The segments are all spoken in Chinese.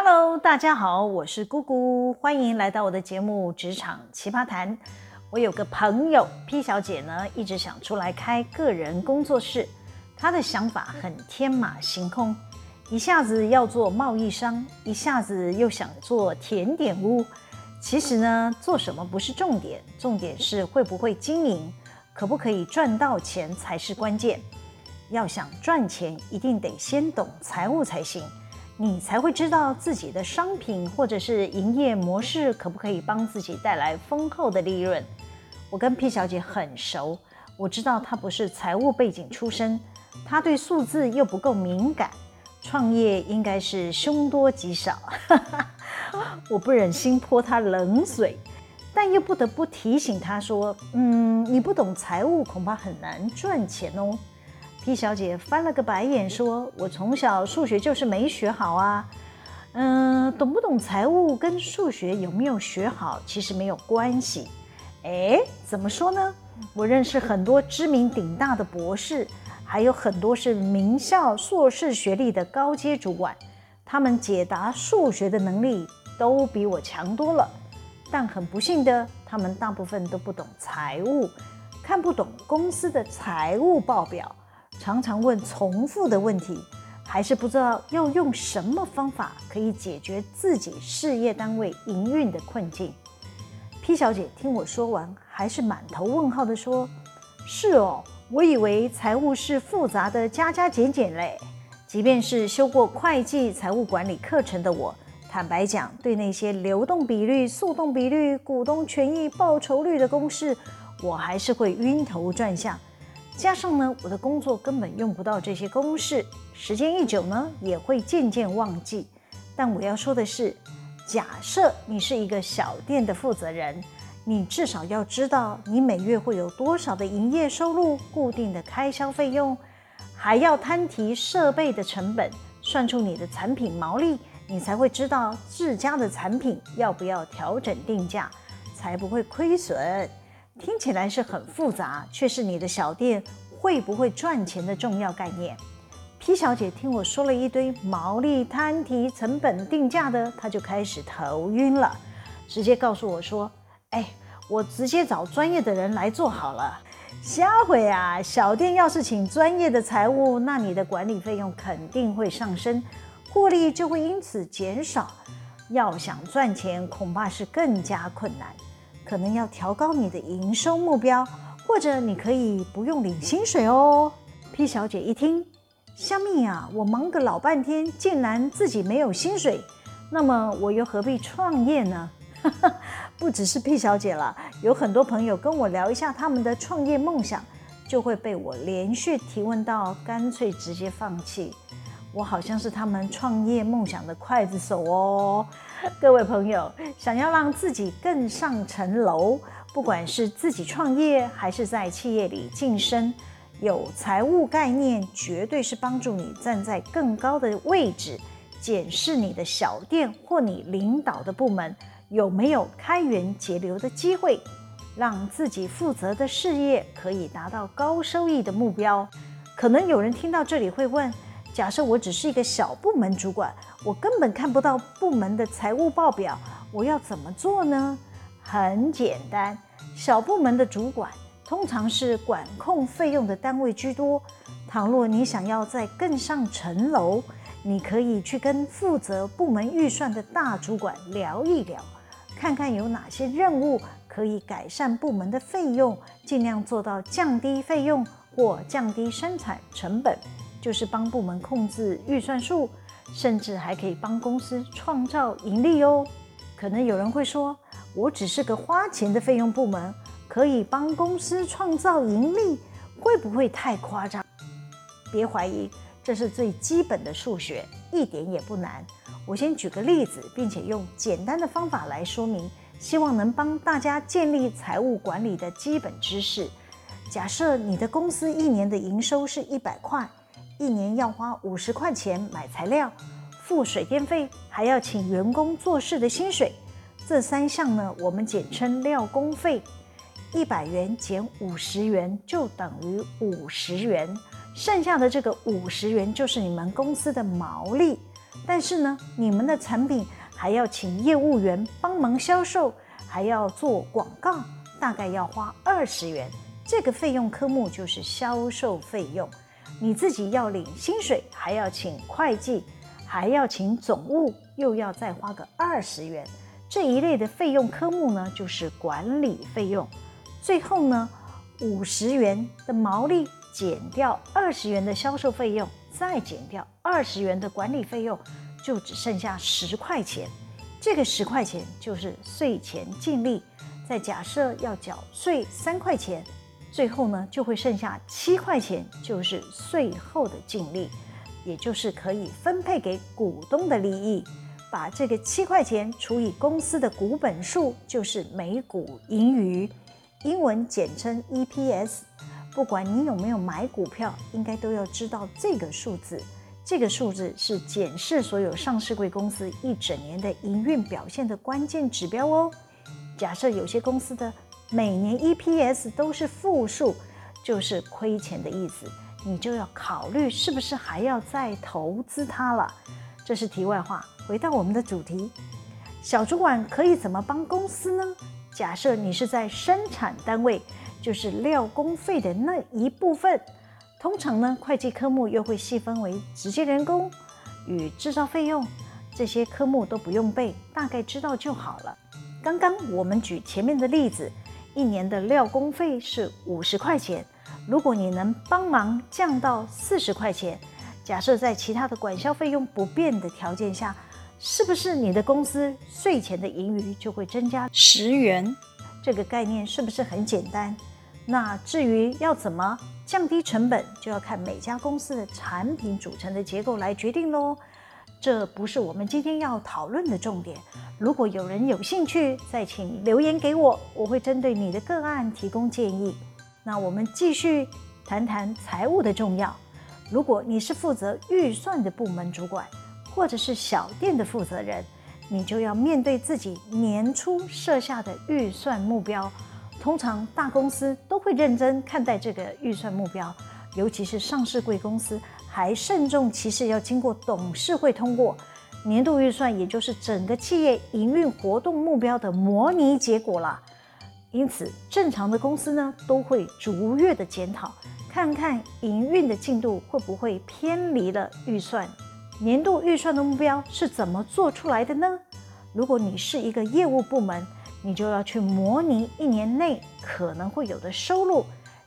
Hello，大家好，我是姑姑，欢迎来到我的节目《职场奇葩谈》。我有个朋友 P 小姐呢，一直想出来开个人工作室，她的想法很天马行空，一下子要做贸易商，一下子又想做甜点屋。其实呢，做什么不是重点，重点是会不会经营，可不可以赚到钱才是关键。要想赚钱，一定得先懂财务才行。你才会知道自己的商品或者是营业模式可不可以帮自己带来丰厚的利润。我跟 P 小姐很熟，我知道她不是财务背景出身，她对数字又不够敏感，创业应该是凶多吉少。我不忍心泼她冷水，但又不得不提醒她说：“嗯，你不懂财务，恐怕很难赚钱哦。” P 小姐翻了个白眼，说：“我从小数学就是没学好啊，嗯，懂不懂财务跟数学有没有学好其实没有关系。诶，怎么说呢？我认识很多知名顶大的博士，还有很多是名校硕士学历的高阶主管，他们解答数学的能力都比我强多了。但很不幸的，他们大部分都不懂财务，看不懂公司的财务报表。”常常问重复的问题，还是不知道要用什么方法可以解决自己事业单位营运的困境。P 小姐听我说完，还是满头问号的说：“是哦，我以为财务是复杂的加加减减嘞。即便是修过会计、财务管理课程的我，坦白讲，对那些流动比率、速动比率、股东权益报酬率的公式，我还是会晕头转向。”加上呢，我的工作根本用不到这些公式，时间一久呢，也会渐渐忘记。但我要说的是，假设你是一个小店的负责人，你至少要知道你每月会有多少的营业收入、固定的开销费用，还要摊提设备的成本，算出你的产品毛利，你才会知道自家的产品要不要调整定价，才不会亏损。听起来是很复杂，却是你的小店会不会赚钱的重要概念。P 小姐听我说了一堆毛利摊提、成本定价的，她就开始头晕了，直接告诉我说：“哎，我直接找专业的人来做好了。”下回啊！小店要是请专业的财务，那你的管理费用肯定会上升，获利就会因此减少。要想赚钱，恐怕是更加困难。可能要调高你的营收目标，或者你可以不用领薪水哦。P 小姐一听，香蜜啊，我忙个老半天，竟然自己没有薪水，那么我又何必创业呢？不只是 P 小姐了，有很多朋友跟我聊一下他们的创业梦想，就会被我连续提问到，干脆直接放弃。我好像是他们创业梦想的刽子手哦。各位朋友，想要让自己更上层楼，不管是自己创业还是在企业里晋升，有财务概念绝对是帮助你站在更高的位置，检视你的小店或你领导的部门有没有开源节流的机会，让自己负责的事业可以达到高收益的目标。可能有人听到这里会问，假设我只是一个小部门主管。我根本看不到部门的财务报表，我要怎么做呢？很简单，小部门的主管通常是管控费用的单位居多。倘若你想要再更上层楼，你可以去跟负责部门预算的大主管聊一聊，看看有哪些任务可以改善部门的费用，尽量做到降低费用或降低生产成本，就是帮部门控制预算数。甚至还可以帮公司创造盈利哦。可能有人会说，我只是个花钱的费用部门，可以帮公司创造盈利，会不会太夸张？别怀疑，这是最基本的数学，一点也不难。我先举个例子，并且用简单的方法来说明，希望能帮大家建立财务管理的基本知识。假设你的公司一年的营收是一百块。一年要花五十块钱买材料、付水电费，还要请员工做事的薪水，这三项呢，我们简称料工费。一百元减五十元就等于五十元，剩下的这个五十元就是你们公司的毛利。但是呢，你们的产品还要请业务员帮忙销售，还要做广告，大概要花二十元。这个费用科目就是销售费用。你自己要领薪水，还要请会计，还要请总务，又要再花个二十元。这一类的费用科目呢，就是管理费用。最后呢，五十元的毛利减掉二十元的销售费用，再减掉二十元的管理费用，就只剩下十块钱。这个十块钱就是税前净利。再假设要缴税三块钱，最后呢就会剩下七块钱，就是税后的净利，也就是可以分配给股东的利益。把这个七块钱除以公司的股本数，就是每股盈余，英文简称 EPS。不管你有没有买股票，应该都要知道这个数字。这个数字是检视所有上市贵公司一整年的营运表现的关键指标哦。假设有些公司的每年 EPS 都是负数，就是亏钱的意思，你就要考虑是不是还要再投资它了。这是题外话。回到我们的主题，小主管可以怎么帮公司呢？假设你是在生产单位，就是料工费的那一部分。通常呢，会计科目又会细分为直接人工与制造费用，这些科目都不用背，大概知道就好了。刚刚我们举前面的例子，一年的料工费是五十块钱，如果你能帮忙降到四十块钱，假设在其他的管销费用不变的条件下。是不是你的公司税前的盈余就会增加十元？这个概念是不是很简单？那至于要怎么降低成本，就要看每家公司的产品组成的结构来决定喽。这不是我们今天要讨论的重点。如果有人有兴趣，再请留言给我，我会针对你的个案提供建议。那我们继续谈谈财务的重要。如果你是负责预算的部门主管，或者是小店的负责人，你就要面对自己年初设下的预算目标。通常大公司都会认真看待这个预算目标，尤其是上市贵公司，还慎重其事要经过董事会通过。年度预算也就是整个企业营运活动目标的模拟结果啦。因此，正常的公司呢，都会逐月的检讨，看看营运的进度会不会偏离了预算。年度预算的目标是怎么做出来的呢？如果你是一个业务部门，你就要去模拟一年内可能会有的收入，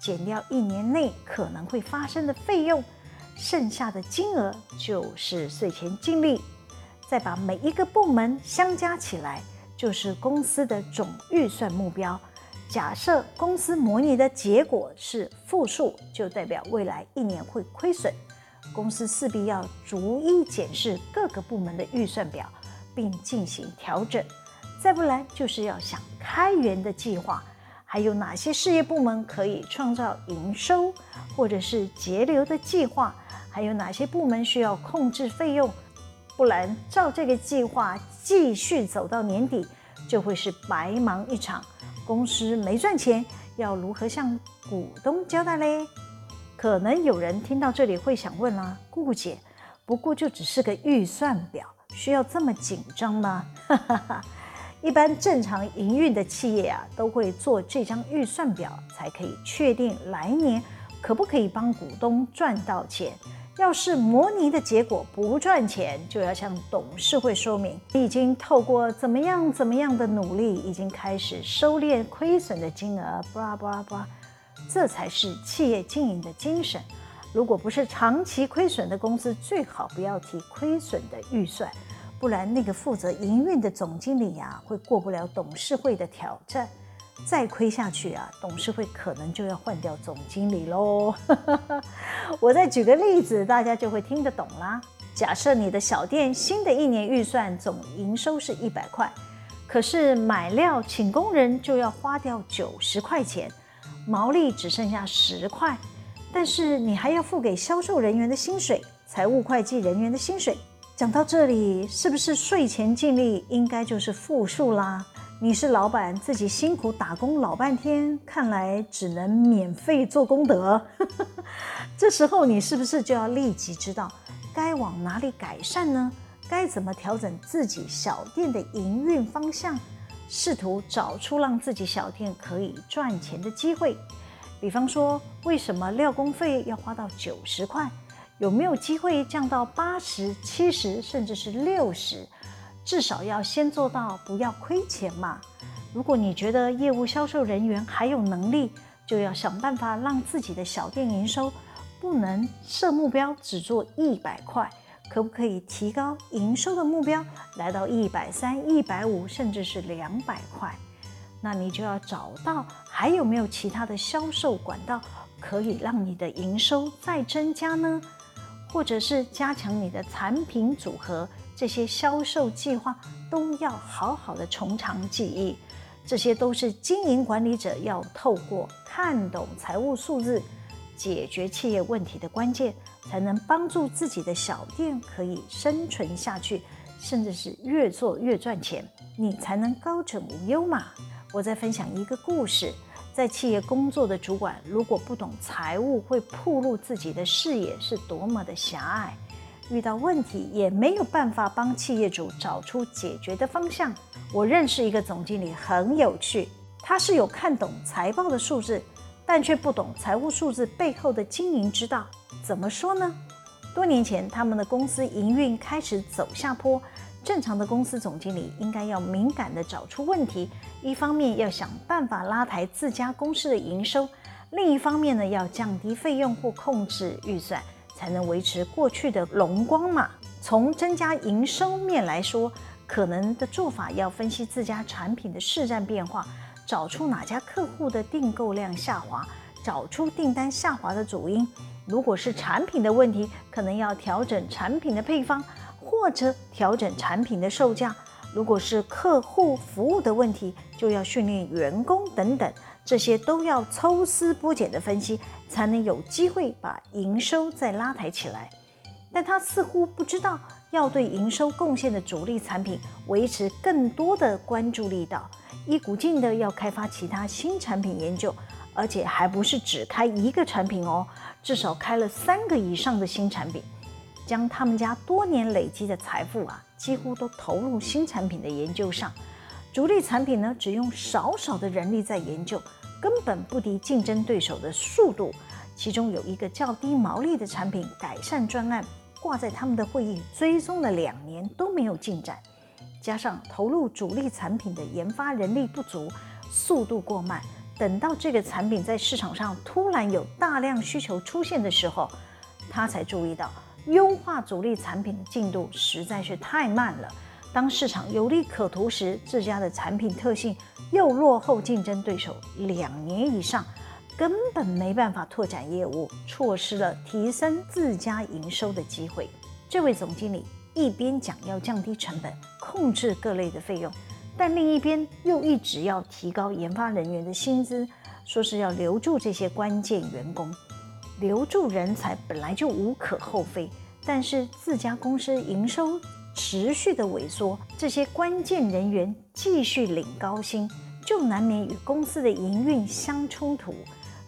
减掉一年内可能会发生的费用，剩下的金额就是税前净利，再把每一个部门相加起来，就是公司的总预算目标。假设公司模拟的结果是负数，就代表未来一年会亏损。公司势必要逐一检视各个部门的预算表，并进行调整。再不然，就是要想开源的计划，还有哪些事业部门可以创造营收，或者是节流的计划？还有哪些部门需要控制费用？不然，照这个计划继续走到年底，就会是白忙一场。公司没赚钱，要如何向股东交代嘞？可能有人听到这里会想问啦、啊，姑姑姐，不过就只是个预算表，需要这么紧张吗？一般正常营运的企业啊，都会做这张预算表，才可以确定来年可不可以帮股东赚到钱。要是模拟的结果不赚钱，就要向董事会说明，你已经透过怎么样怎么样的努力，已经开始收敛亏损的金额，巴拉巴拉巴拉。这才是企业经营的精神。如果不是长期亏损的公司，最好不要提亏损的预算，不然那个负责营运的总经理呀、会过不了董事会的挑战。再亏下去啊，董事会可能就要换掉总经理喽。我再举个例子，大家就会听得懂啦。假设你的小店新的一年预算总营收是一百块，可是买料请工人就要花掉九十块钱。毛利只剩下十块，但是你还要付给销售人员的薪水、财务会计人员的薪水。讲到这里，是不是税前净利应该就是负数啦？你是老板，自己辛苦打工老半天，看来只能免费做功德。这时候你是不是就要立即知道该往哪里改善呢？该怎么调整自己小店的营运方向，试图找出让自己小店可以赚钱的机会。比方说，为什么料工费要花到九十块？有没有机会降到八十、七十，甚至是六十？至少要先做到不要亏钱嘛。如果你觉得业务销售人员还有能力，就要想办法让自己的小店营收不能设目标只做一百块，可不可以提高营收的目标来到一百三、一百五，甚至是两百块？那你就要找到还有没有其他的销售管道可以让你的营收再增加呢？或者是加强你的产品组合，这些销售计划都要好好的从长计议。这些都是经营管理者要透过看懂财务数字，解决企业问题的关键，才能帮助自己的小店可以生存下去，甚至是越做越赚钱，你才能高枕无忧嘛。我再分享一个故事。在企业工作的主管，如果不懂财务，会暴露自己的视野是多么的狭隘，遇到问题也没有办法帮企业主找出解决的方向。我认识一个总经理很有趣，他是有看懂财报的数字，但却不懂财务数字背后的经营之道。怎么说呢？多年前，他们的公司营运开始走下坡。正常的公司总经理应该要敏感地找出问题，一方面要想办法拉抬自家公司的营收，另一方面呢，要降低费用或控制预算，才能维持过去的荣光嘛。从增加营收面来说，可能的做法要分析自家产品的市占变化，找出哪家客户的订购量下滑，找出订单下滑的主因。如果是产品的问题，可能要调整产品的配方。或者调整产品的售价，如果是客户服务的问题，就要训练员工等等，这些都要抽丝剥茧的分析，才能有机会把营收再拉抬起来。但他似乎不知道要对营收贡献的主力产品维持更多的关注力道，一股劲的要开发其他新产品研究，而且还不是只开一个产品哦，至少开了三个以上的新产品。将他们家多年累积的财富啊，几乎都投入新产品的研究上。主力产品呢，只用少少的人力在研究，根本不敌竞争对手的速度。其中有一个较低毛利的产品改善专案，挂在他们的会议追踪了两年都没有进展。加上投入主力产品的研发人力不足，速度过慢。等到这个产品在市场上突然有大量需求出现的时候，他才注意到。优化主力产品的进度实在是太慢了。当市场有利可图时，自家的产品特性又落后竞争对手两年以上，根本没办法拓展业务，错失了提升自家营收的机会。这位总经理一边讲要降低成本、控制各类的费用，但另一边又一直要提高研发人员的薪资，说是要留住这些关键员工。留住人才本来就无可厚非，但是自家公司营收持续的萎缩，这些关键人员继续领高薪，就难免与公司的营运相冲突。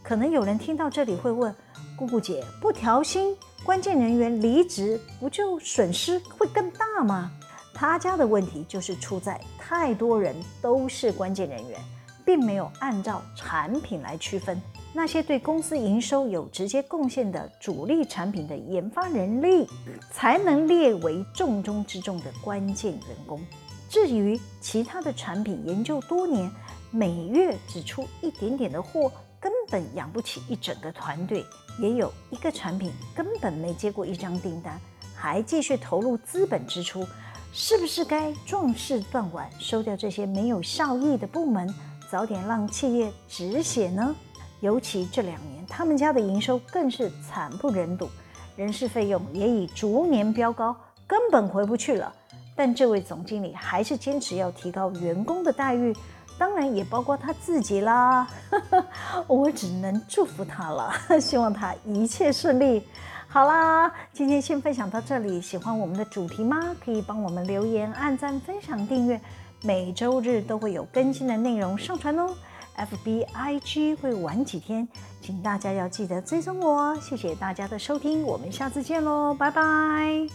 可能有人听到这里会问：姑姑姐，不调薪，关键人员离职，不就损失会更大吗？他家的问题就是出在太多人都是关键人员，并没有按照产品来区分。那些对公司营收有直接贡献的主力产品的研发人力，才能列为重中之重的关键员工。至于其他的产品研究多年，每月只出一点点的货，根本养不起一整个团队。也有一个产品根本没接过一张订单，还继续投入资本支出，是不是该壮士断腕，收掉这些没有效益的部门，早点让企业止血呢？尤其这两年，他们家的营收更是惨不忍睹，人事费用也已逐年飙高，根本回不去了。但这位总经理还是坚持要提高员工的待遇，当然也包括他自己啦。我只能祝福他了，希望他一切顺利。好啦，今天先分享到这里。喜欢我们的主题吗？可以帮我们留言、按赞、分享、订阅，每周日都会有更新的内容上传哦。FBIG 会晚几天，请大家要记得追踪我，谢谢大家的收听，我们下次见喽，拜拜。